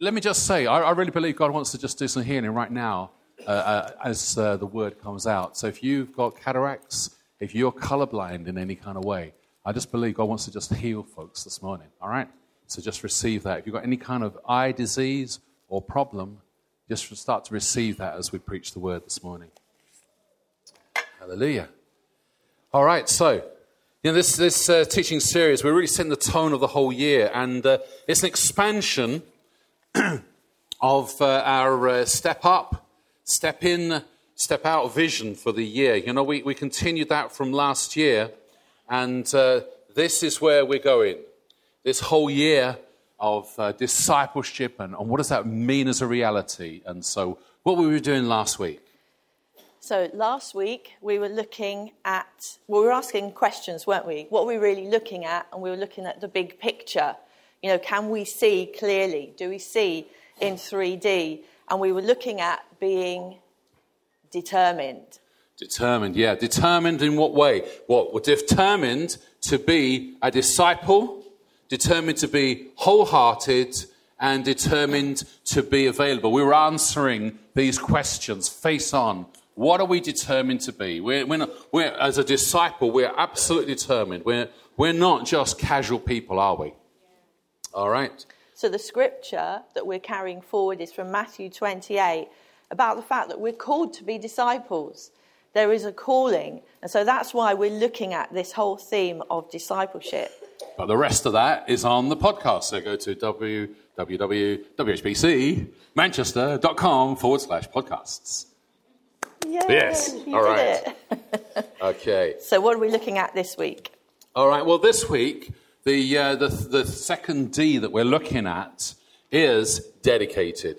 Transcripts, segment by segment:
let me just say, I, I, really believe God wants to just do some healing right now uh, uh, as uh, the word comes out. So if you've got cataracts, if you're colorblind in any kind of way, I just believe God wants to just heal folks this morning. All right? So just receive that. If you've got any kind of eye disease or problem, just start to receive that as we preach the word this morning. Hallelujah. All right, so you know, this, this uh, teaching series, we're really setting the tone of the whole year, and uh, it's an expansion of uh, our uh, step up, step in, step out vision for the year. You know, we, we continued that from last year, and uh, this is where we're going. This whole year of uh, discipleship, and, and what does that mean as a reality? And so, what we were we doing last week? So last week we were looking at, well, we were asking questions, weren't we? What were we really looking at? And we were looking at the big picture. You know, can we see clearly? Do we see in 3D? And we were looking at being determined. Determined, yeah. Determined in what way? What? We're determined to be a disciple, determined to be wholehearted, and determined to be available. We were answering these questions face on. What are we determined to be? We're, we're, not, we're as a disciple, we're absolutely determined. We're, we're not just casual people, are we? All right. So the scripture that we're carrying forward is from Matthew 28 about the fact that we're called to be disciples. There is a calling. And so that's why we're looking at this whole theme of discipleship. But the rest of that is on the podcast. So go to www.whbcmanchester.com forward slash podcasts. Yay, yes. All right. okay. So, what are we looking at this week? All right. Well, this week, the, uh, the, the second D that we're looking at is dedicated.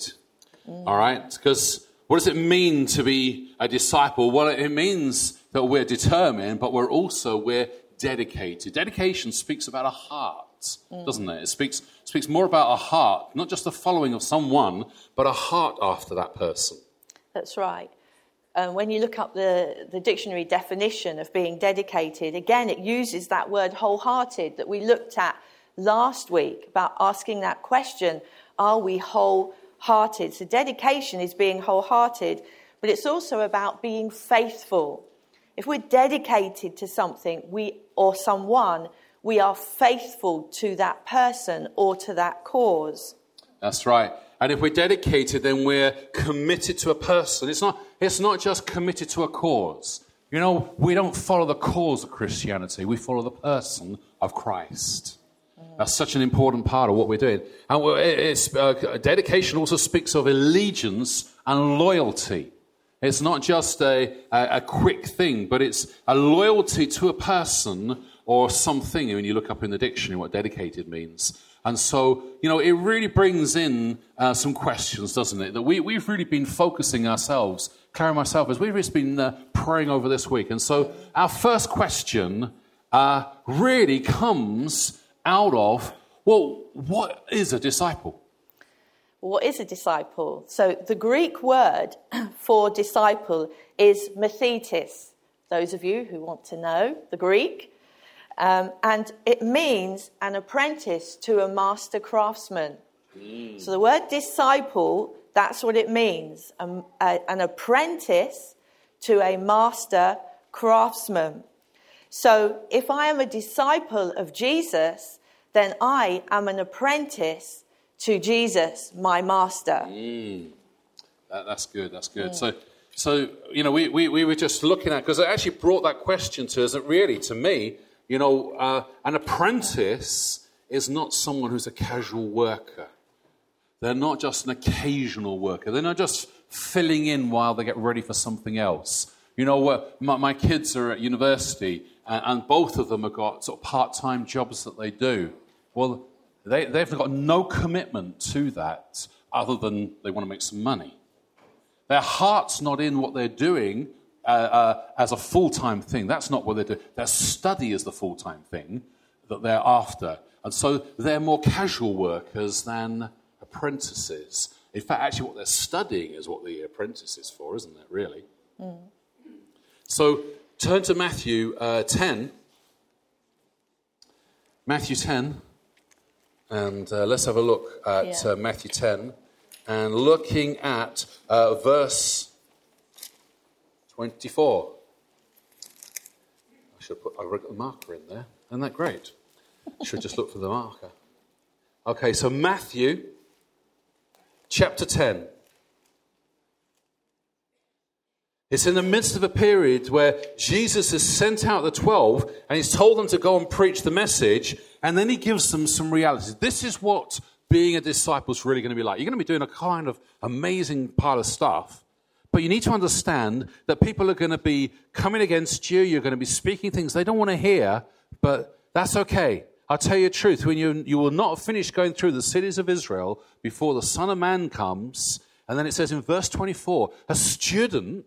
Mm. All right? Because what does it mean to be a disciple? Well, it means that we're determined, but we're also we're dedicated. Dedication speaks about a heart, mm. doesn't it? It speaks, speaks more about a heart, not just the following of someone, but a heart after that person. That's right. Um, when you look up the, the dictionary definition of being dedicated, again, it uses that word wholehearted that we looked at last week about asking that question are we wholehearted? So, dedication is being wholehearted, but it's also about being faithful. If we're dedicated to something we, or someone, we are faithful to that person or to that cause. That's right. And if we're dedicated, then we're committed to a person. It's not, it's not just committed to a cause. You know, we don't follow the cause of Christianity, we follow the person of Christ. That's such an important part of what we're doing. And uh, dedication also speaks of allegiance and loyalty. It's not just a, a, a, quick thing, but it's a loyalty to a person or something. When you look up in the dictionary what dedicated means, and so, you know, it really brings in uh, some questions, doesn't it? That we, we've really been focusing ourselves, Claire and myself, as we've just been uh, praying over this week. And so, our first question uh, really comes out of well, what is a disciple? What is a disciple? So, the Greek word for disciple is mathetes. Those of you who want to know the Greek, um, and it means an apprentice to a master craftsman. Mm. So the word disciple, that's what it means um, a, an apprentice to a master craftsman. So if I am a disciple of Jesus, then I am an apprentice to Jesus, my master. Mm. That, that's good, that's good. Mm. So, so, you know, we, we, we were just looking at, because it actually brought that question to us, that really, to me, you know, uh, an apprentice is not someone who's a casual worker. They're not just an occasional worker. They're not just filling in while they get ready for something else. You know, uh, my, my, kids are at university, and, and, both of them have got sort of part time jobs that they do. Well, they, they've got no commitment to that other than they want to make some money. Their heart's not in what they're doing uh, uh, as a full time thing. That's not what they do. Their study is the full time thing that they're after. And so they're more casual workers than apprentices. In fact, actually, what they're studying is what the apprentice is for, isn't it, really? Mm. So turn to Matthew uh, 10. Matthew 10. And uh, let's have a look at Yeah. uh, Matthew 10 and looking at uh, verse 24. I should put I got the marker in there. Isn't that great? Should just look for the marker. Okay, so Matthew chapter 10. It's in the midst of a period where Jesus has sent out the 12 and he's told them to go and preach the message, and then he gives them some realities. This is what being a disciple is really going to be like. You're going to be doing a kind of amazing pile of stuff, but you need to understand that people are going to be coming against you. You're going to be speaking things they don't want to hear, but that's okay. I'll tell you the truth. When you, you will not finish going through the cities of Israel before the Son of Man comes, and then it says in verse 24, a student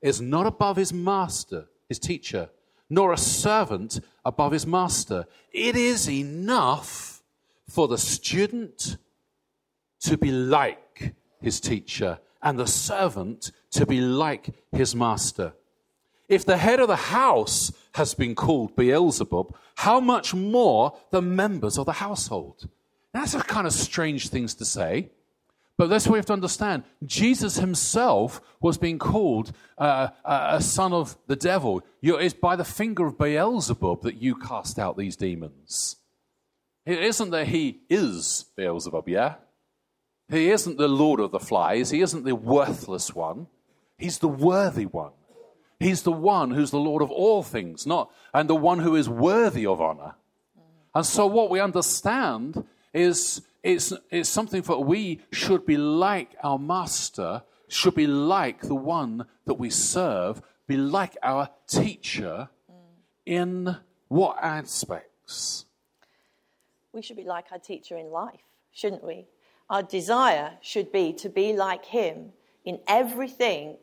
is not above his master, his teacher, nor a servant above his master. It is enough for the student to be like his teacher and the servant to be like his master. If the head of the house has been called Beelzebub, how much more the members of the household? That's a kind of strange things to say. But that's what we have to understand. Jesus himself was being called uh, a a son of the devil. It's by the finger of Beelzebub that you cast out these demons. It isn't that he is Beelzebub, yeah? He isn't the Lord of the flies. He isn't the worthless one. He's the worthy one. He's the one who's the Lord of all things, not and the one who is worthy of honor. And so what we understand is it's, it's something that we should be like our master, should be like the one that we serve, be like our teacher in what aspects? We should be like our teacher in life, shouldn't we? Our desire should be to be like him in everything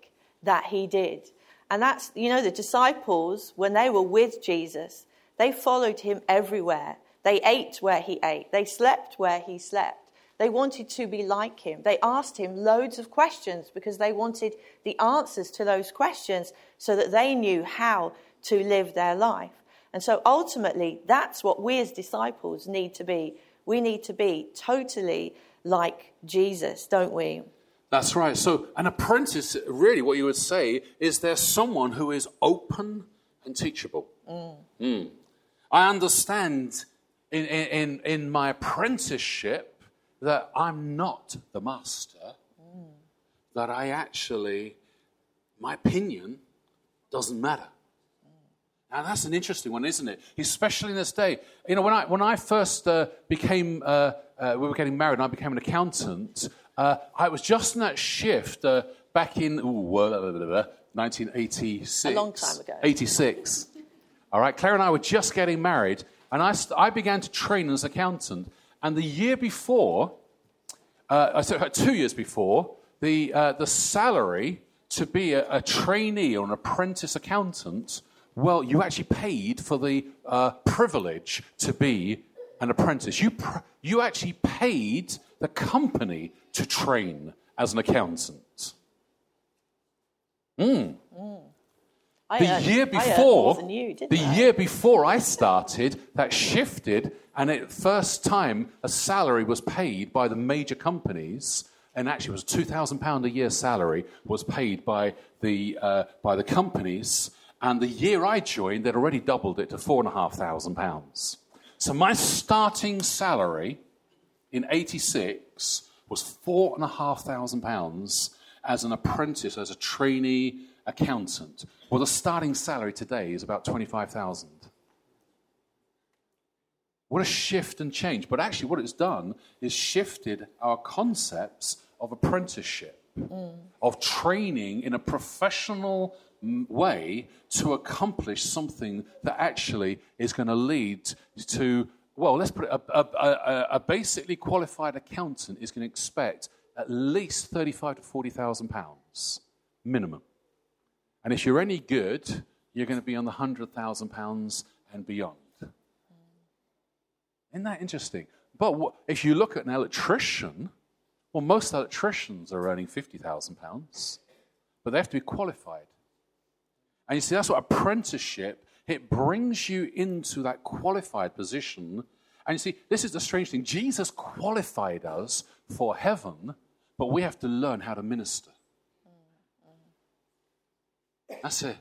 that he did. And that's, you know, the disciples, when they were with Jesus, they followed him everywhere. They ate where he ate, they slept where he slept. They wanted to be like him. They asked him loads of questions because they wanted the answers to those questions so that they knew how to live their life. And so ultimately, that's what we as disciples need to be. We need to be totally like Jesus, don't we? That's right. So, an apprentice, really, what you would say is there's someone who is open and teachable. Mm. I understand in, in, in my apprenticeship that I'm not the master, that I actually, my opinion doesn't matter. Now that's an interesting one, isn't it? Especially in this day. You know, when I when I first uh, became, uh, uh, we were getting married, and I became an accountant. Uh, I was just in that shift uh, back in ooh, blah, blah, blah, blah, 1986. A long time ago. 86. All right, Claire and I were just getting married, and I, st- I began to train as an accountant. And the year before, uh, so two years before, the, uh, the salary to be a, a trainee or an apprentice accountant, well, you actually paid for the uh, privilege to be an apprentice. You, pr- you actually paid the company to train as an accountant. I The earned- year I earned more before, you, the I? year before I started, that shifted, and it first time a salary was paid by the major companies, and actually it was two thousand pound a year salary was paid by the uh, by the companies. And the year I joined, they'd already doubled it to four and a half thousand pounds. So my starting salary in '86 was four and a half thousand pounds as an apprentice, as a trainee accountant. Well, the starting salary today is about twenty-five thousand. What a shift and change! But actually, what it's done is shifted our concepts of apprenticeship, of training in a professional mm, way to accomplish something that actually is going to lead to well, let's put it, a, a, a, basically qualified accountant is going to expect at least thirty-five to forty thousand pounds minimum. And if you're any good, you're going to be on the hundred thousand pounds and beyond. Isn't that interesting? But if you look at an electrician, well, most electricians are earning fifty thousand pounds, but they have to be qualified. And you see, that's what apprenticeship, it brings you into that qualified position. And you see, this is the strange thing. Jesus qualified us for heaven, but we have to learn how to minister. That's a,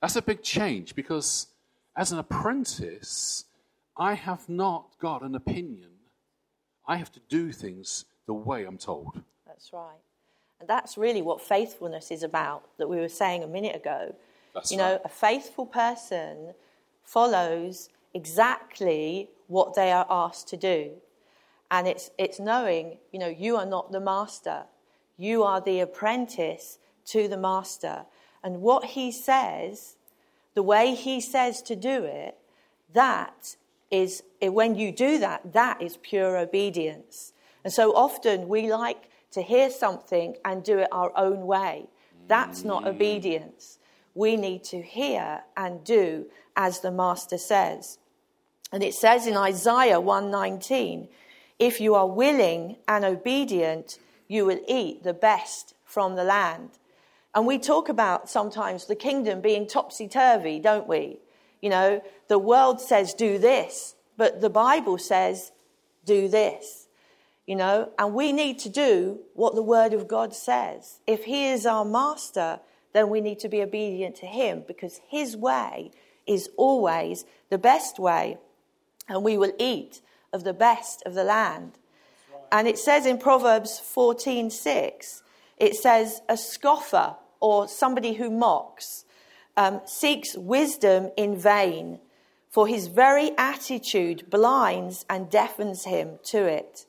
that's a big change because as an apprentice, I have not got an opinion. I have to do things the way I'm told. That's right. And that's really what faithfulness is about, that we were saying a minute ago. That's you know, a faithful person follows exactly what they are asked to do. And it's, it's knowing, you know, you are not the master. You are the apprentice to the master. And what he says, the way he says to do it, that is, when you do that, that is pure obedience. And so often we like to hear something and do it our own way. That's not mm. obedience. We need to hear and do as the master says. And it says in Isaiah 119, if you are willing and obedient, you will eat the best from the land. And we talk about sometimes the kingdom being topsy turvy, don't we? You know, the world says do this, but the Bible says do this. You know, and we need to do what the Word of God says. If He is our master, then we need to be obedient to Him because His way is always the best way, and we will eat of the best of the land. And it says in Proverbs 14:6, it says, "A scoffer or somebody who mocks um, seeks wisdom in vain, for his very attitude blinds and deafens him to it.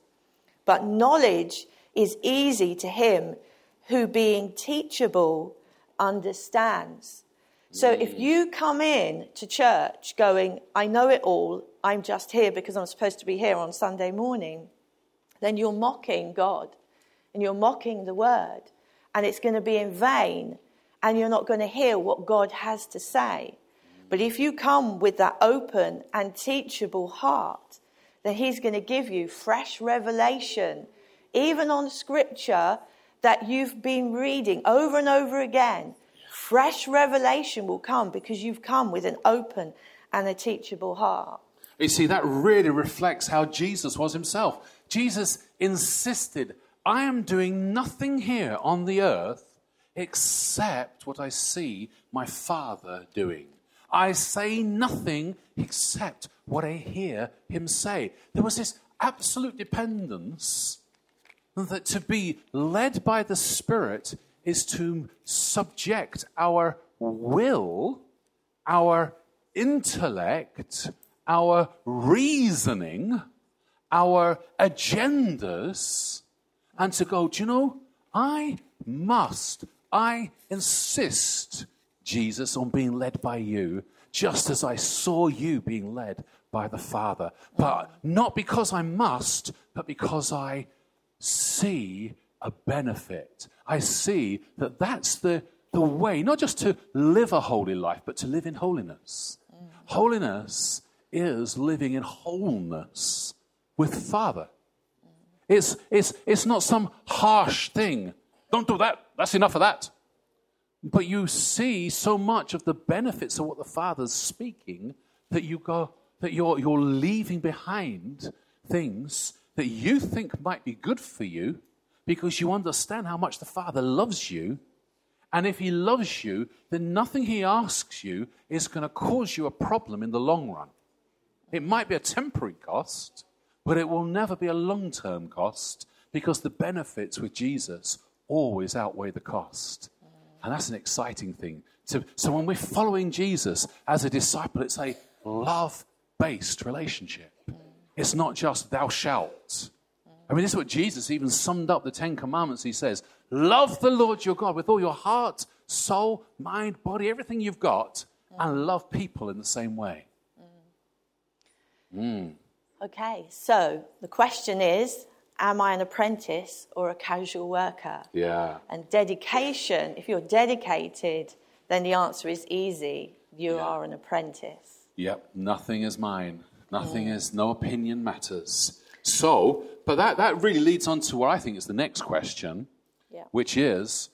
But knowledge is easy to him who, being teachable, understands." So if mm. you come in to church going, I know it all, I'm just here because I'm supposed to be here on Sunday morning, then you're mocking God and you're mocking the word, and it's going to be in vain, and you're not going to hear what God has to say. But if you come with that open and teachable heart, then He's going to give you fresh revelation, even on scripture that you've been reading over and over again. Fresh revelation will come because you've come with an open and a teachable heart. You see, that really reflects how Jesus was himself. Jesus insisted, I am doing nothing here on the earth except what I see my Father doing. I say nothing except what I hear him say. There was this absolute dependence that to be led by the Spirit is to subject our will, our intellect, our reasoning, our agendas, and to go, do you know, I must, I insist, Jesus, on being led by you, just as I saw you being led by the Father. But not because I must, but because I see a benefit. I see that that's the, the way, not just to live a holy life, but to live in holiness. Holiness is living in wholeness with Father. It's, it's, it's not some harsh thing. Don't do that. That's enough of that. But you see so much of the benefits of what the Father's speaking that you go that you're, you're leaving behind things that you think might be good for you because you understand how much the Father loves you. And if He loves you, then nothing He asks you is going to cause you a problem in the long run. It might be a temporary cost, but it will never be a long term cost because the benefits with Jesus always outweigh the cost. And that's an exciting thing. So, so when we're following Jesus as a disciple, it's a love based relationship. It's not just thou shalt. I mean, this is what Jesus even summed up the Ten Commandments. He says, Love the Lord your God with all your heart, soul, mind, body, everything you've got, and love people in the same way. Hmm. Okay, so the question is Am I an apprentice or a casual worker? Yeah. And dedication, if you're dedicated, then the answer is easy. You Yeah. are an apprentice. Yep, nothing is mine. Nothing is, no opinion matters. So, but that, that really leads on to what I think is the next question, Yeah. which is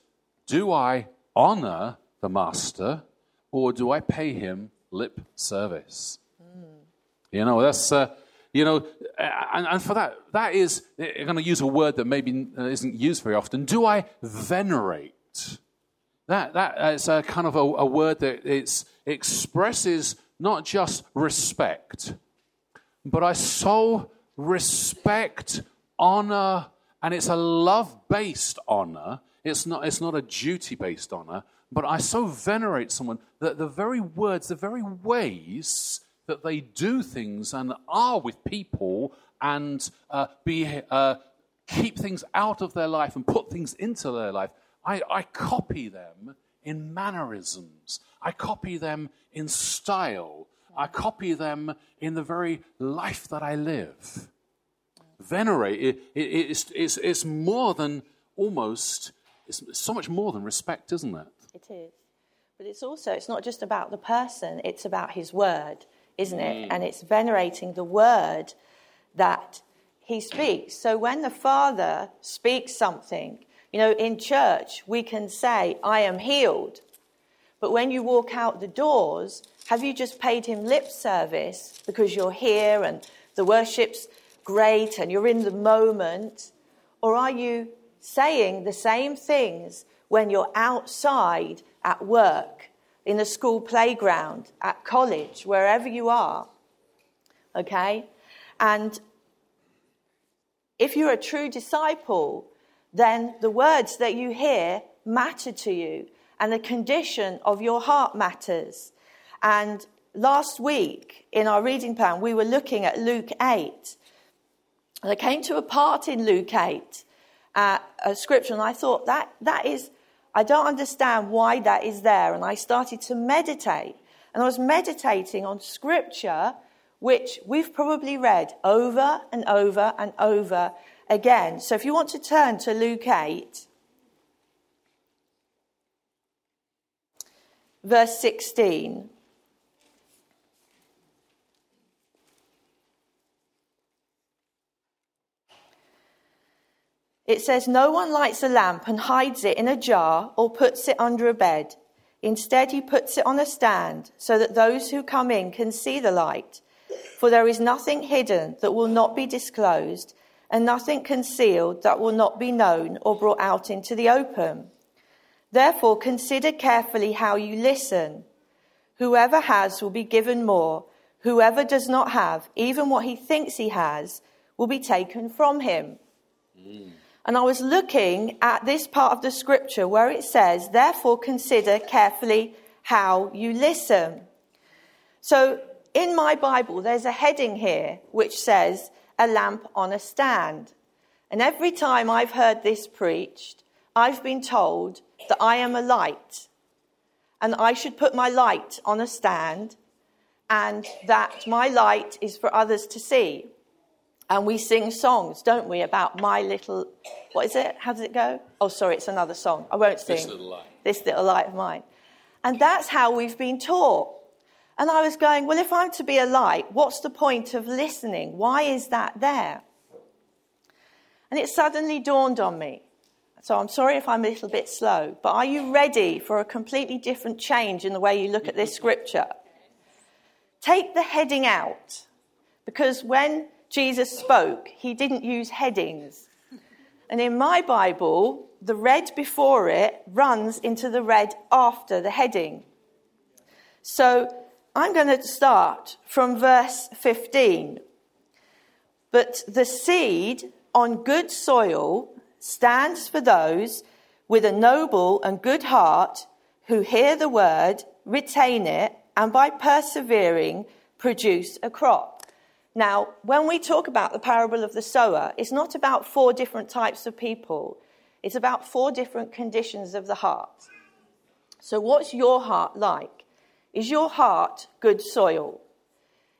Do I honor the master or do I pay him lip service? You know, that's, uh, You know, and, and for that, that is, I'm going to use a word that maybe isn't used very often. Do I venerate? That, that is a kind of a, a word that it's, expresses not just respect, but I so respect, honor, and it's a love based honor. It's not, it's not a duty based honor, but I so venerate someone that the very words, the very ways that they do things and are with people and uh, be, uh, keep things out of their life and put things into their life, I, I copy them in mannerisms. I copy them in style. I copy them in the very life that I live. Venerate, it, it, it's, it's, it's more than almost, it's so much more than respect, isn't it? It is. But it's also, it's not just about the person, it's about his word, isn't it? Mm. And it's venerating the word that he speaks. So when the Father speaks something, you know, in church, we can say, I am healed. But when you walk out the doors, have you just paid him lip service because you're here and the worship's great and you're in the moment? Or are you saying the same things when you're outside at work, in the school playground, at college, wherever you are? Okay? And if you're a true disciple, then the words that you hear matter to you and the condition of your heart matters. And last week in our reading plan, we were looking at Luke 8. And I came to a part in Luke 8, uh, a scripture, and I thought that, that is, I don't understand why that is there. And I started to meditate. And I was meditating on scripture, which we've probably read over and over and over again. So if you want to turn to Luke 8, verse 16. It says, No one lights a lamp and hides it in a jar or puts it under a bed. Instead, he puts it on a stand so that those who come in can see the light. For there is nothing hidden that will not be disclosed, and nothing concealed that will not be known or brought out into the open. Therefore, consider carefully how you listen. Whoever has will be given more. Whoever does not have, even what he thinks he has, will be taken from him. Mm. And I was looking at this part of the scripture where it says, Therefore, consider carefully how you listen. So, in my Bible, there's a heading here which says, A lamp on a stand. And every time I've heard this preached, I've been told that I am a light and I should put my light on a stand and that my light is for others to see. And we sing songs, don't we, about my little, what is it? How does it go? Oh, sorry, it's another song. I won't sing. This little light. This little light of mine. And that's how we've been taught. And I was going, well, if I'm to be a light, what's the point of listening? Why is that there? And it suddenly dawned on me so I'm sorry if I'm a little bit slow, but are you ready for a completely different change in the way you look at this scripture? Take the heading out, because when Jesus spoke, he didn't use headings. And in my Bible, the red before it runs into the red after the heading. So I'm going to start from verse 15. But the seed on good soil stands for those with a noble and good heart who hear the word, retain it, and by persevering produce a crop. Now, when we talk about the parable of the sower, it's not about four different types of people, it's about four different conditions of the heart. So, what's your heart like? Is your heart good soil?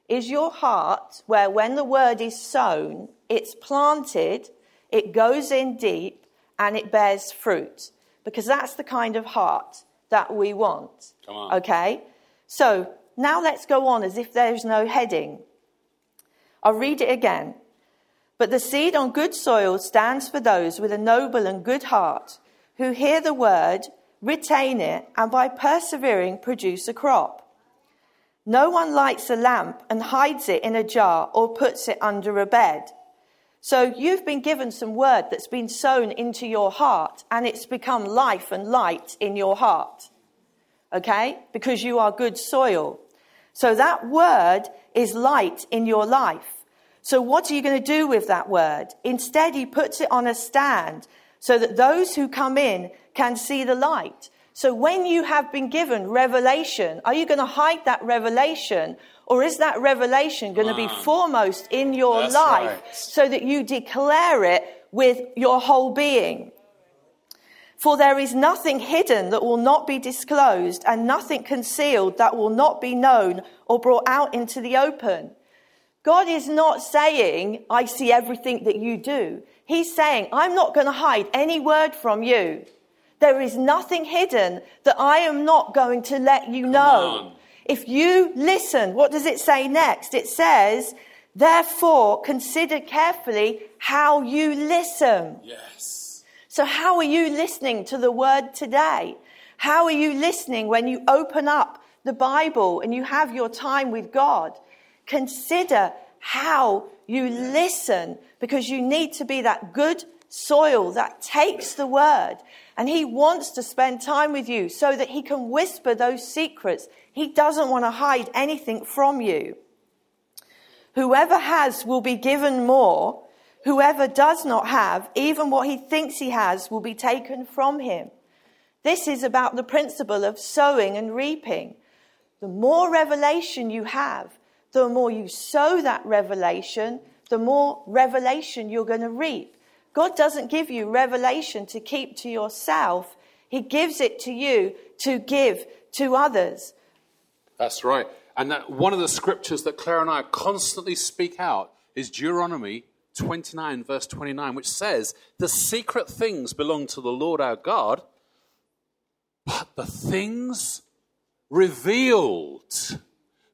Is your heart where when the word is sown, it's planted it goes in deep and it bears fruit because that's the kind of heart that we want. Come on. Okay? So now let's go on as if there's no heading. I'll read it again. But the seed on good soil stands for those with a noble and good heart who hear the word, retain it, and by persevering produce a crop. No one lights a lamp and hides it in a jar or puts it under a bed. So you've been given some word that's been sown into your heart and it's become life and light in your heart. Okay? Because you are good soil. So that word is light in your life. So what are you going to do with that word? Instead, he puts it on a stand so that those who come in can see the light. So when you have been given revelation, are you going to hide that revelation? Or is that revelation going to be ah. foremost in your That's life right. so that you declare it with your whole being? For there is nothing hidden that will not be disclosed, and nothing concealed that will not be known or brought out into the open. God is not saying, I see everything that you do. He's saying, I'm not going to hide any word from you. There is nothing hidden that I am not going to let you know. on. If you listen, what does it say next? It says, therefore consider carefully how you listen. Yes. So, how are you listening to the word today? How are you listening when you open up the Bible and you have your time with God? Consider how you listen because you need to be that good soil that takes the word and he wants to spend time with you so that he can whisper those secrets. He doesn't want to hide anything from you. Whoever has will be given more. Whoever does not have, even what he thinks he has, will be taken from him. This is about the principle of sowing and reaping. The more revelation you have, the more you sow that revelation, the more revelation you're going to reap. God doesn't give you revelation to keep to yourself, He gives it to you to give to others. That's right. And that one of the scriptures that Claire and I constantly speak out is Deuteronomy 29, verse 29, which says, The secret things belong to the Lord our God, but the things revealed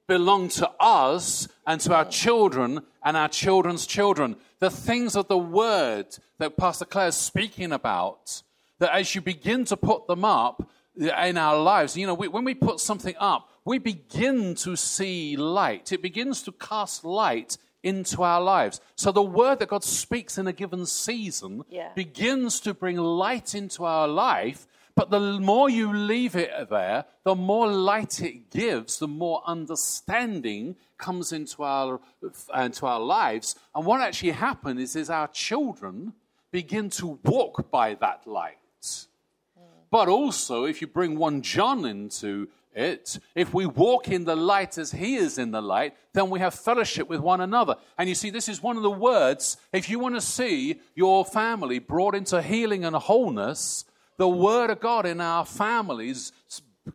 belong to us and to our children and our children's children. The things of the word that Pastor Claire is speaking about, that as you begin to put them up in our lives, you know, we, when we put something up, we begin to see light. It begins to cast light into our lives. So the word that God speaks in a given season Yeah. begins to bring light into our life. But the more you leave it there, the more light it gives, the more understanding comes into our, into our lives. And what actually happens is, is our children begin to walk by that light. Hmm. But also, if you bring 1 John into it, if we walk in the light as he is in the light, then we have fellowship with one another. And you see, this is one of the words, if you want to see your family brought into healing and wholeness, the word of God in our families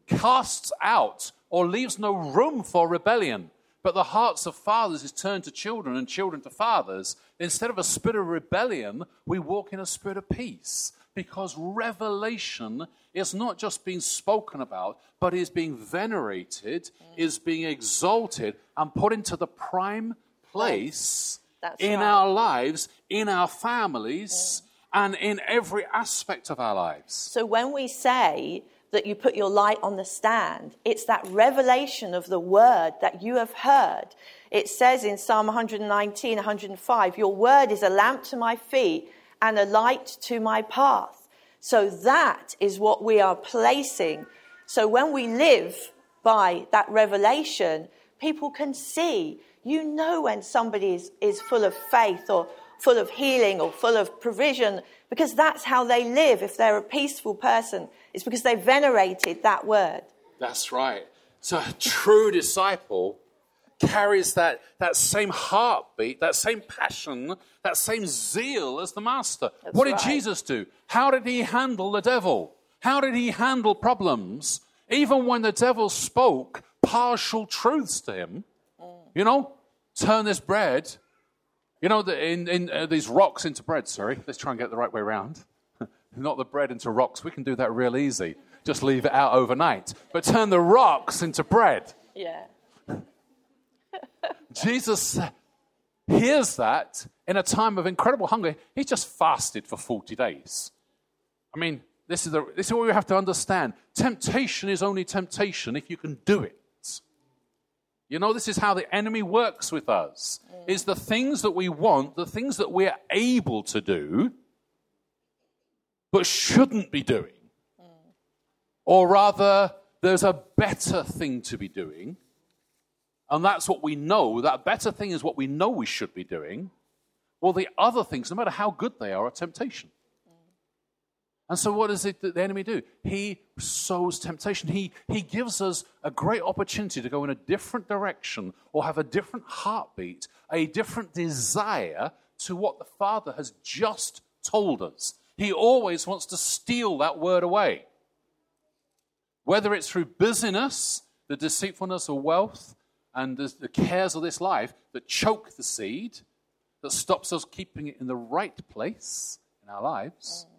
casts out or leaves no room for rebellion. But the hearts of fathers is turned to children and children to fathers. Instead of a spirit of rebellion, we walk in a spirit of peace because revelation is not just being spoken about, but is being venerated, mm. is being exalted, and put into the prime place in right. our lives, in our families, mm. and in every aspect of our lives. So when we say that you put your light on the stand, it's that revelation of the word that you have heard. It says in Psalm 119, 105, Your word is a lamp to my feet and a light to my path. So that is what we are placing. So when we live by that revelation, people can see. You know when somebody is, is full of faith or full of healing or full of provision because that's how they live. If they're a peaceful person, it's because they venerated that word. That's right. So a true disciple carries that, that same heartbeat, that same passion, that same zeal as the master. That's what did right. Jesus do? How did he handle the devil? How did he handle problems? Even when the devil spoke partial truths to him, you know, turn this bread, you know, the, in, in uh, these rocks into bread. Sorry, let's try and get the right way around. Not the bread into rocks. We can do that real easy. Just leave it out overnight. But turn the rocks into bread. Yeah. Jesus hears that in a time of incredible hunger. He just fasted for 40 days. I mean, this is, the, this is what we have to understand. Temptation is only temptation if you can do it. You know, this is how the enemy works with us. Is the things that we want, the things that we're able to do, but shouldn't be doing. Or rather, there's a better thing to be doing. And that's what we know. That better thing is what we know we should be doing. Well, the other things, no matter how good they are, are temptation. And so, what does it, the enemy do? He sows temptation. He, he gives us a great opportunity to go in a different direction or have a different heartbeat, a different desire to what the Father has just told us. He always wants to steal that word away. Whether it's through busyness, the deceitfulness of wealth, and there's the cares of this life that choke the seed, that stops us keeping it in the right place in our lives. Mm.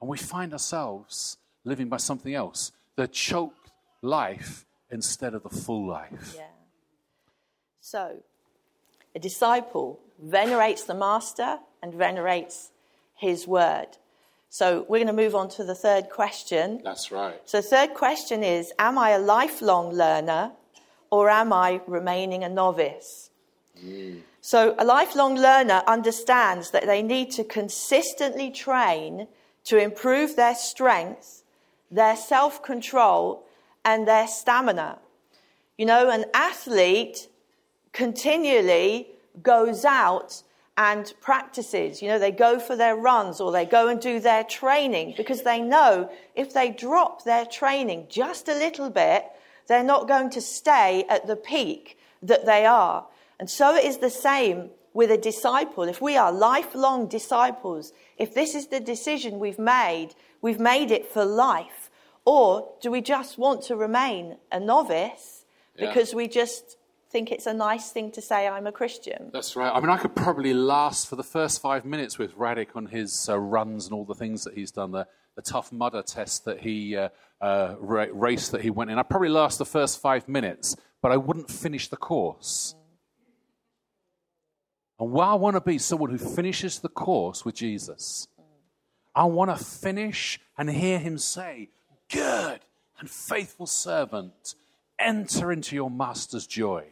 And we find ourselves living by something else the choked life instead of the full life. Yeah. So, a disciple venerates the master and venerates his word. So, we're going to move on to the third question. That's right. So, the third question is Am I a lifelong learner or am I remaining a novice? Mm. So, a lifelong learner understands that they need to consistently train to improve their strength, their self control, and their stamina. You know, an athlete continually goes out and practices. You know, they go for their runs or they go and do their training because they know if they drop their training just a little bit, they're not going to stay at the peak that they are. And so it is the same with a disciple. If we are lifelong disciples, if this is the decision we've made, we've made it for life. Or do we just want to remain a novice because yeah. we just think it's a nice thing to say, I'm a Christian? That's right. I mean, I could probably last for the first five minutes with Radek on his uh, runs and all the things that he's done, the, the Tough Mudder test that he, uh, uh, race that he went in. I'd probably last the first five minutes, but I wouldn't finish the course. And while I want to be someone who finishes the course with Jesus, I want to finish and hear him say, Good and faithful servant, enter into your master's joy.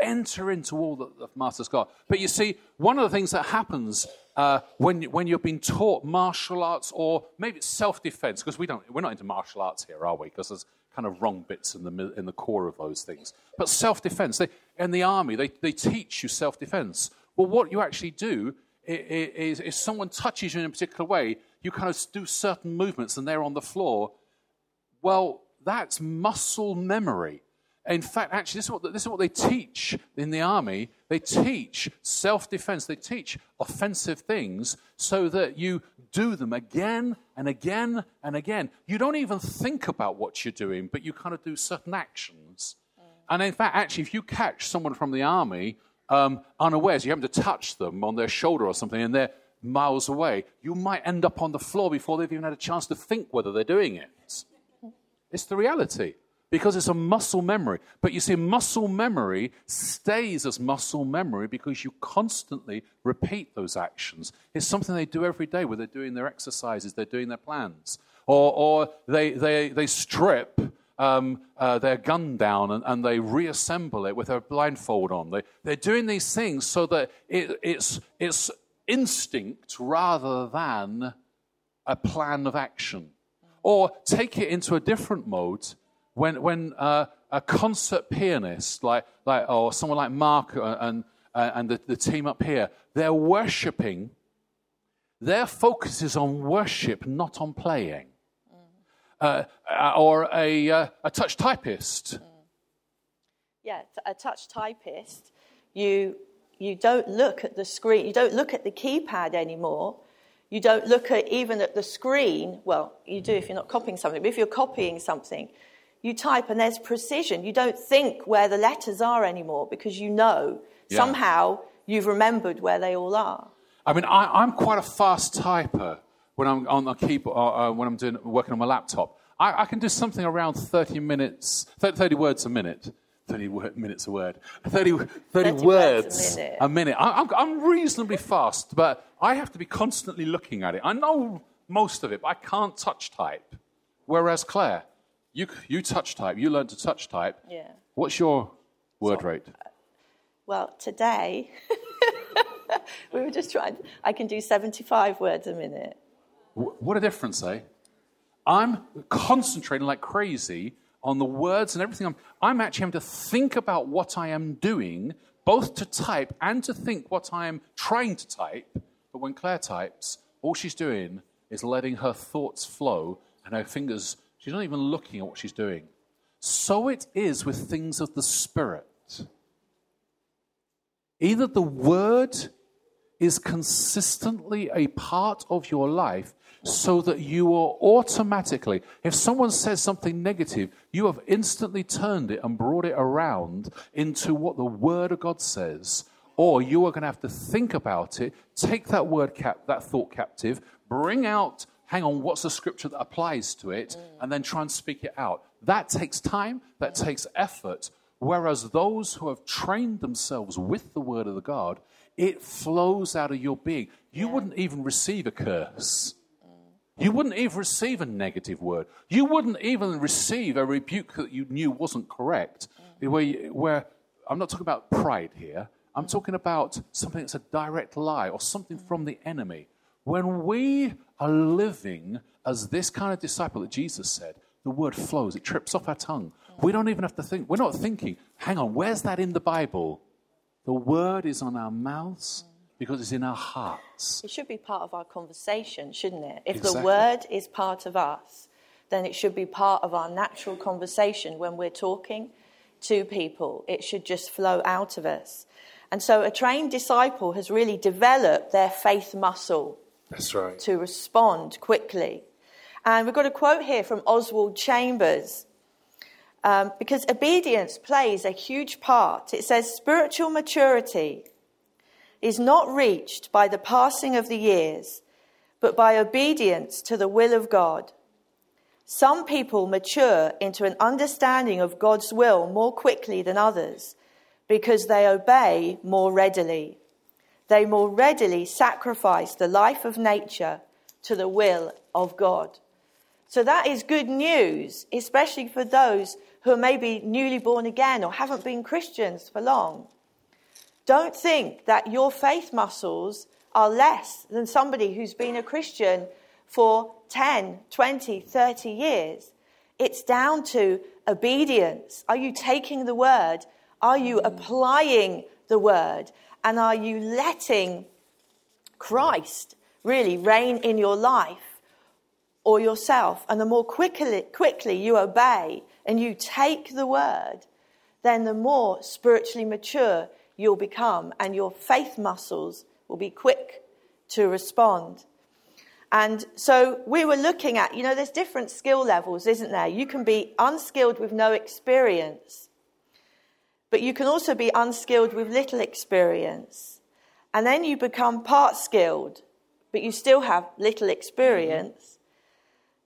Enter into all that the master's got. But you see, one of the things that happens uh, when, when you're being taught martial arts or maybe it's self defense, because we don't, we're not into martial arts here, are we? Because there's kind of wrong bits in the, in the core of those things. But self defense, in the army, they, they teach you self defense. Well, what you actually do is if someone touches you in a particular way, you kind of do certain movements and they're on the floor. Well, that's muscle memory. In fact, actually, this is, what, this is what they teach in the army. They teach self defense, they teach offensive things so that you do them again and again and again. You don't even think about what you're doing, but you kind of do certain actions. And in fact, actually, if you catch someone from the army um, unawares, you happen to touch them on their shoulder or something, and they're miles away, you might end up on the floor before they've even had a chance to think whether they're doing it. It's the reality because it's a muscle memory. But you see, muscle memory stays as muscle memory because you constantly repeat those actions. It's something they do every day where they're doing their exercises, they're doing their plans, or, or they, they, they strip um, uh, their gun down and, and, they reassemble it with a blindfold on. They, they're doing these things so that it, it's, it's instinct rather than a plan of action. Or take it into a different mode when, when uh, a concert pianist, like, like, or someone like Mark and, uh, and the, the team up here, they're worshipping. Their focus is on worship, not on playing uh, uh, or a, uh, a touch typist. Mm. Yeah, a touch typist, you, you don't look at the screen, you don't look at the keypad anymore. You don't look at even at the screen. Well, you do if you're not copying something, but if you're copying something, you type and there's precision. You don't think where the letters are anymore because you know yeah. somehow you've remembered where they all are. I mean, I, am quite a fast typer when I'm on the keyboard, uh, uh, when I'm doing, working on my laptop. I, I, can do something around 30 minutes, 30, 30 words a minute. 30 minutes a word. 30, 30, 30 words, words, a minute. A minute. I, I'm, I'm reasonably fast, but I have to be constantly looking at it. I know most of it, but I can't touch type. Whereas Claire, you, you touch type, you learn to touch type. Yeah. What's your word rate? Well, today, we were just trying, I can do 75 words a minute. Wh- What a difference, eh? I'm concentrating like crazy on the words and everything. I'm, I'm actually having to think about what I am doing, both to type and to think what I am trying to type. But when Claire types, all she's doing is letting her thoughts flow and her fingers, she's not even looking at what she's doing. So it is with things of the Spirit. Either the word is consistently a part of your life so that you are automatically, if someone says something negative, you have instantly turned it and brought it around into what the Word of God says. Or you are going to have to think about it, take that word cap, that thought captive, bring out, hang on, what's the scripture that applies to it, mm. and then try and speak it out. That takes time, that mm. takes effort. Whereas those who have trained themselves with the word of the God, it flows out of your being. You wouldn't even receive a curse. Mm. You wouldn't even receive a negative word. You wouldn't even receive a rebuke that you knew wasn't correct. Where, you- where I'm not talking about pride here. I'm talking about something that's a direct lie or something from the enemy. When we are living as this kind of disciple that Jesus said, the word flows, it trips off our tongue. We don't even have to think. We're not thinking, hang on, where's that in the Bible? The word is on our mouths because it's in our hearts. It should be part of our conversation, shouldn't it? If Exactly. the word is part of us, then it should be part of our natural conversation when we're talking to people. It should just flow out of us. And so a trained disciple has really developed their faith muscle That's right. to respond quickly. And we've got a quote here from Oswald Chambers. Um, because obedience plays a huge part. It says spiritual maturity is not reached by the passing of the years, but by obedience to the will of God. Some people mature into an understanding of God's will more quickly than others because they obey more readily. They more readily sacrifice the life of nature to the will of God. So that is good news, especially for those who are maybe newly born again or haven't been Christians for long. Don't think that your faith muscles are less than somebody who's been a Christian for 10, 20, 30 years. It's down to obedience. Are you taking the word? Are you applying the word? And are you letting Christ really reign in your life or yourself? And the more quickly, quickly you obey and you take the word, then the more spiritually mature you'll become, and your faith muscles will be quick to respond. And so we were looking at, you know, there's different skill levels, isn't there? You can be unskilled with no experience, but you can also be unskilled with little experience. And then you become part skilled, but you still have little experience.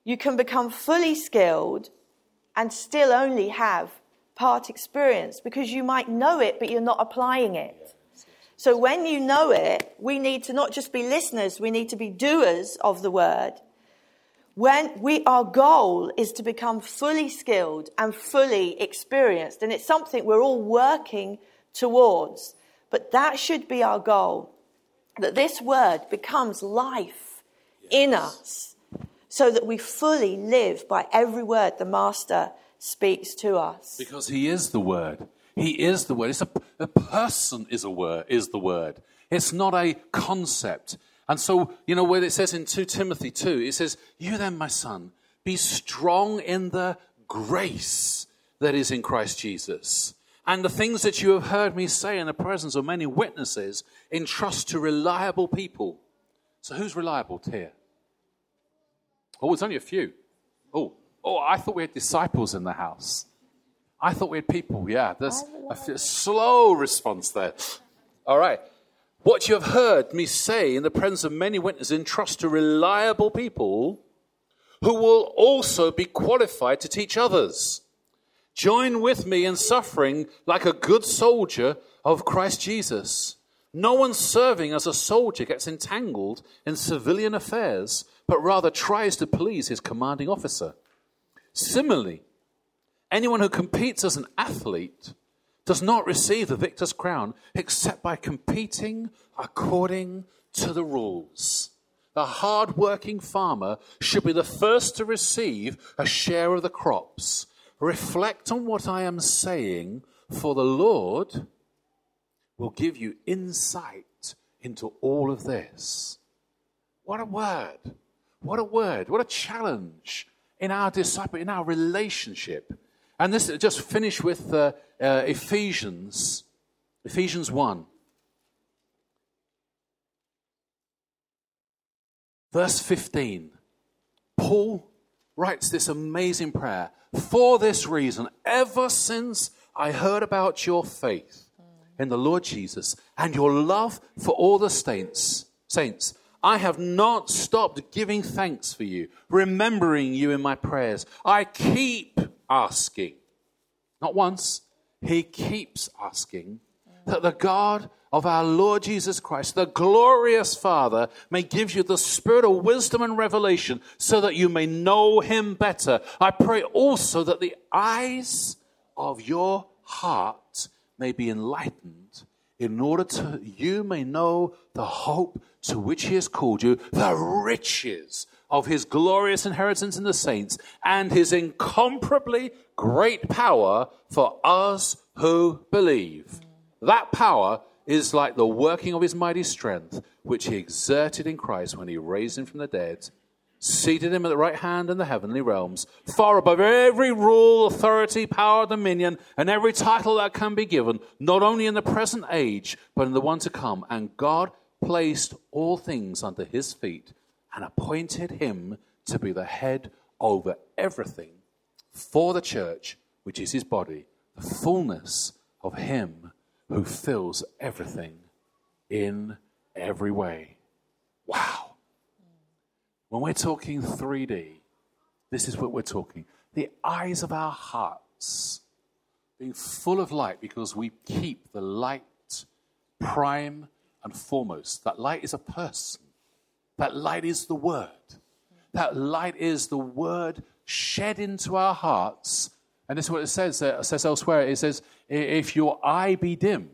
You can become fully skilled and still only have part experience because you might know it, but you're not applying it. So when you know it, we need to not just be listeners, we need to be doers of the word. When we, our goal is to become fully skilled and fully experienced, and it's something we're all working towards. But that should be our goal that this word becomes life in us so that we fully live by every word the Master speaks to us. Because he is the word. He is the word. It's a, a person is a word is the word. It's not a concept. And so, you know, when it says in 2 Timothy 2, it says, You then, my son, be strong in the grace that is in Christ Jesus. And the things that you have heard me say in the presence of many witnesses, entrust to reliable people. So who's reliable here? Oh, it's only a few. Oh, oh, I thought we had disciples in the house. I thought we had people. Yeah, there's a f- slow response there. All right. What you have heard me say in the presence of many witnesses, entrust to reliable people who will also be qualified to teach others. Join with me in suffering like a good soldier of Christ Jesus. No one serving as a soldier gets entangled in civilian affairs, but rather tries to please his commanding officer. Similarly, Anyone who competes as an athlete does not receive the victor's crown except by competing according to the rules. The hard working farmer should be the first to receive a share of the crops. Reflect on what I am saying, for the Lord will give you insight into all of this. What a word! What a word! What a challenge in our disciple, in our relationship. And this just finish with uh, uh, Ephesians, Ephesians 1. Verse 15, Paul writes this amazing prayer. For this reason, ever since I heard about your faith in the Lord Jesus and your love for all the saints, saints, I have not stopped giving thanks for you, remembering you in my prayers. I keep asking, not once, he keeps asking that the God of our Lord Jesus Christ, the glorious Father, may give you the spirit of wisdom and revelation so that you may know him better. I pray also that the eyes of your heart may be enlightened in order to you may know the hope to which he has called you, the riches of his glorious inheritance in the saints, and his incomparably great power for us who believe. That power is like the working of his mighty strength, which he exerted in Christ when he raised him from the dead, seated him at the right hand in the heavenly realms, far above every rule, authority, power, dominion, and every title that can be given, not only in the present age, but in the one to come. And God placed all things under his feet and appointed him to be the head over everything for the church, which is his body, the fullness of him who fills everything in every way. Wow. When we're talking 3D, this is what we're talking. The eyes of our hearts being full of light because we keep the light prime and foremost. That light is a person. That light is the Word. That light is the Word shed into our hearts. And this is what it says, uh, it says elsewhere. It says, if your eye be dim,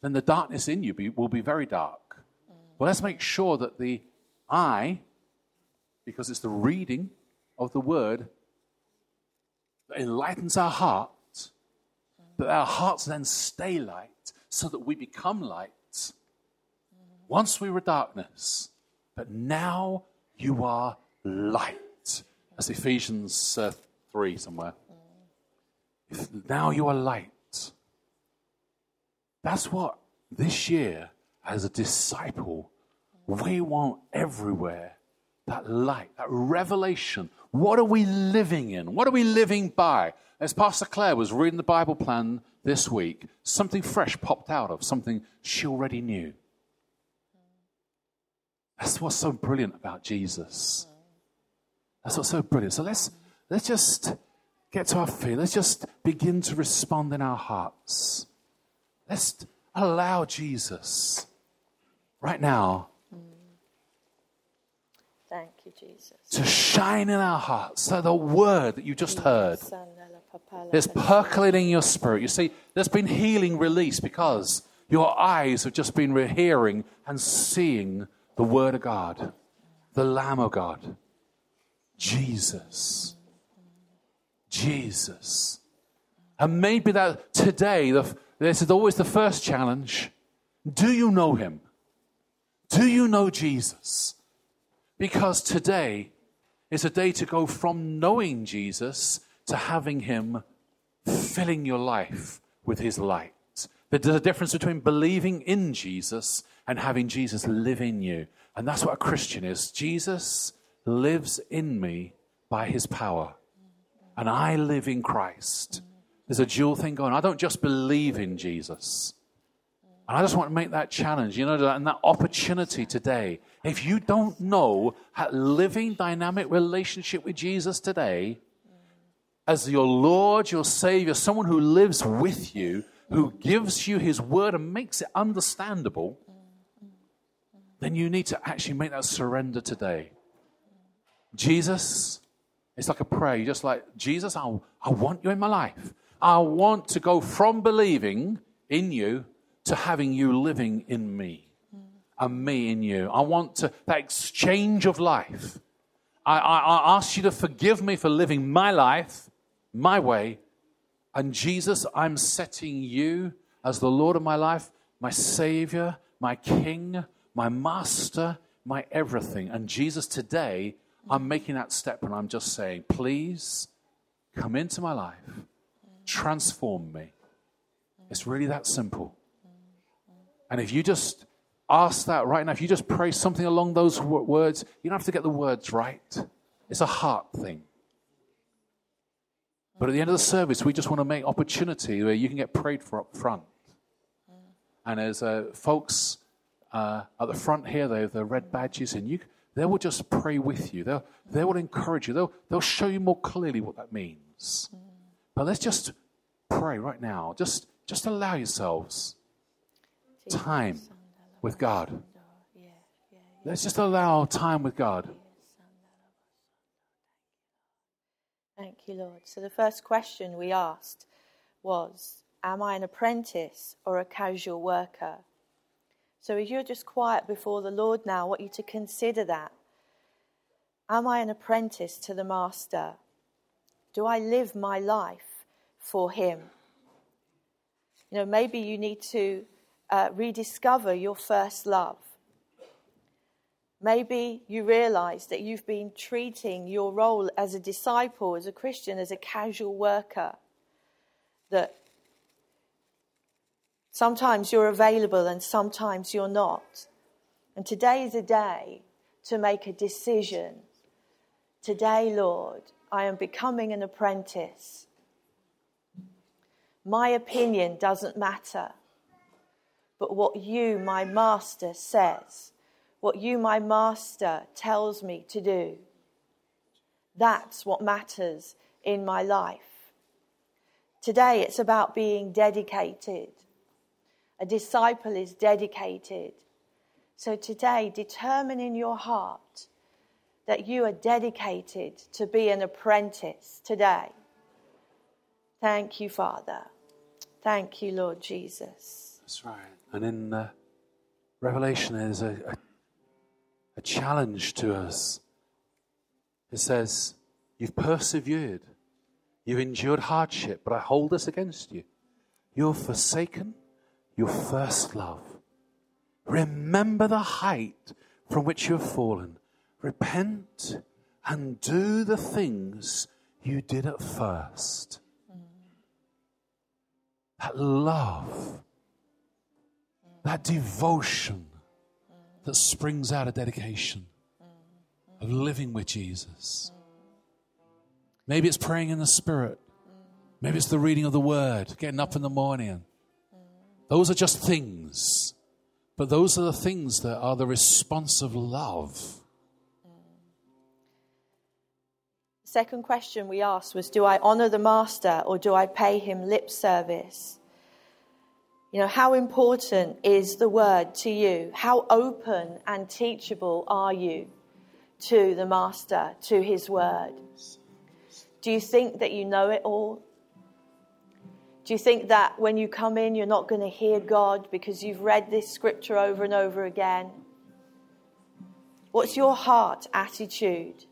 then the darkness in you be, will be very dark. Well, let's make sure that the eye, because it's the reading of the Word, that enlightens our heart, that our hearts then stay light, so that we become light once we were darkness, but now you are light. That's Ephesians uh, 3 somewhere. If now you are light. That's what this year, as a disciple, we want everywhere that light, that revelation. What are we living in? What are we living by? As Pastor Claire was reading the Bible plan this week, something fresh popped out of something she already knew. That's what's so brilliant about Jesus. That's what's so brilliant. So let's, let's just get to our feet. Let's just begin to respond in our hearts. Let's allow Jesus right now Thank you, Jesus. to shine in our hearts. So the word that you just heard is percolating in your spirit. You see, there's been healing released because your eyes have just been hearing and seeing the Word of God, the Lamb of God, Jesus. Jesus. And maybe that today, the, this is always the first challenge. Do you know Him? Do you know Jesus? Because today is a day to go from knowing Jesus to having Him filling your life with His light. There's a difference between believing in Jesus and having Jesus live in you. And that's what a Christian is. Jesus lives in me by his power. And I live in Christ. There's a dual thing going. on. I don't just believe in Jesus. And I just want to make that challenge, you know, and that opportunity today. If you don't know that living dynamic relationship with Jesus today, as your Lord, your Savior, someone who lives with you, who gives you his word and makes it understandable, then you need to actually make that surrender today. Jesus, It's like a prayer. You're just like, Jesus, I, I want you in my life. I want to go from believing in you to having you living in me and me in you. I want to, that exchange of life. I, I, I ask you to forgive me for living my life, my way. And Jesus, I'm setting you as the Lord of my life, my Savior, my King, my Master, my everything. And Jesus, today, I'm making that step and I'm just saying, please come into my life, transform me. It's really that simple. And if you just ask that right now, if you just pray something along those words, you don't have to get the words right. It's a heart thing. But at the end of the service, we just want to make opportunity where you can get prayed for up front. And as uh, folks uh, at the front here, they have the red badges, and you, they will just pray with you. They'll, they will encourage you. They'll, they'll show you more clearly what that means. But let's just pray right now. Just, just allow yourselves time with God. Let's just allow time with God. Thank you, Lord. So the first question we asked was Am I an apprentice or a casual worker? So if you're just quiet before the Lord now, I want you to consider that. Am I an apprentice to the Master? Do I live my life for Him? You know, maybe you need to uh, rediscover your first love. Maybe you realize that you've been treating your role as a disciple, as a Christian, as a casual worker. That sometimes you're available and sometimes you're not. And today is a day to make a decision. Today, Lord, I am becoming an apprentice. My opinion doesn't matter but what you, my master, says, what you, my master, tells me to do. That's what matters in my life. Today it's about being dedicated. A disciple is dedicated. So today, determine in your heart that you are dedicated to be an apprentice today. Thank you, Father. Thank you, Lord Jesus. That's right. And in uh, Revelation, there's a, a, a challenge to us. It says, You've persevered, you've endured hardship, but I hold this against you. You've forsaken your first love. Remember the height from which you have fallen. Repent and do the things you did at first. That love that devotion that springs out of dedication, of living with Jesus. Maybe it's praying in the Spirit. Maybe it's the reading of the Word, getting up in the morning. Those are just things. But those are the things that are the response of love. Second question we asked was Do I honor the Master or do I pay him lip service? You know, how important is the word to you? How open and teachable are you to the Master, to his word? Do you think that you know it all? Do you think that when you come in, you're not going to hear God because you've read this scripture over and over again? What's your heart attitude?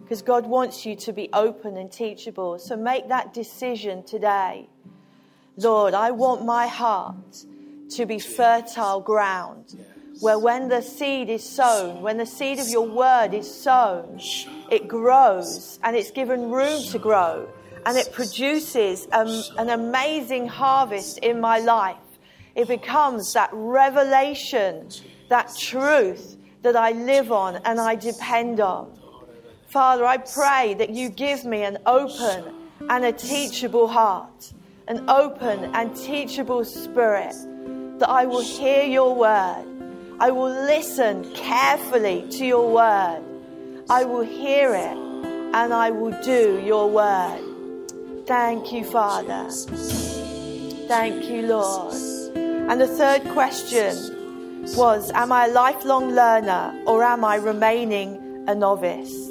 Because God wants you to be open and teachable. So make that decision today Lord, I want my heart to be fertile ground where when the seed is sown, when the seed of your word is sown, it grows and it's given room to grow and it produces um, an amazing harvest in my life. It becomes that revelation, that truth that I live on and I depend on. Father, I pray that you give me an open and a teachable heart an open and teachable spirit, that I will hear your word. I will listen carefully to your word. I will hear it and I will do your word. Thank you, Father. Thank you, Lord. And the third question was Am I a lifelong learner or am I remaining a novice?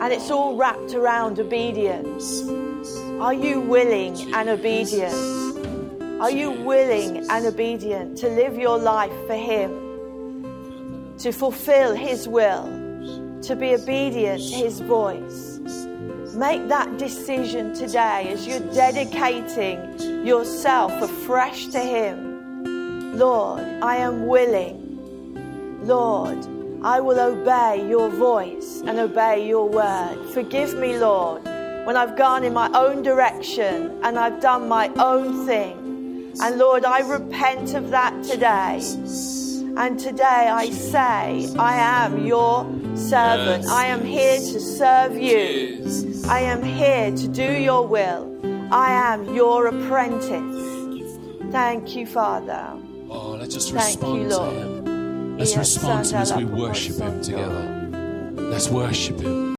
And it's all wrapped around obedience. Are you willing and obedient? Are you willing and obedient to live your life for Him? To fulfill His will? To be obedient to His voice? Make that decision today as you're dedicating yourself afresh to Him. Lord, I am willing. Lord, I will obey your voice and obey your word. Forgive me, Lord, when I've gone in my own direction and I've done my own thing. And Lord, I repent of that today. And today I say, I am your servant. I am here to serve you. I am here to do your will. I am your apprentice. Thank you, Father. Oh, let's just Thank respond you, to. Him. Let's Yes, respond to Him as we worship Him together. Let's worship Him.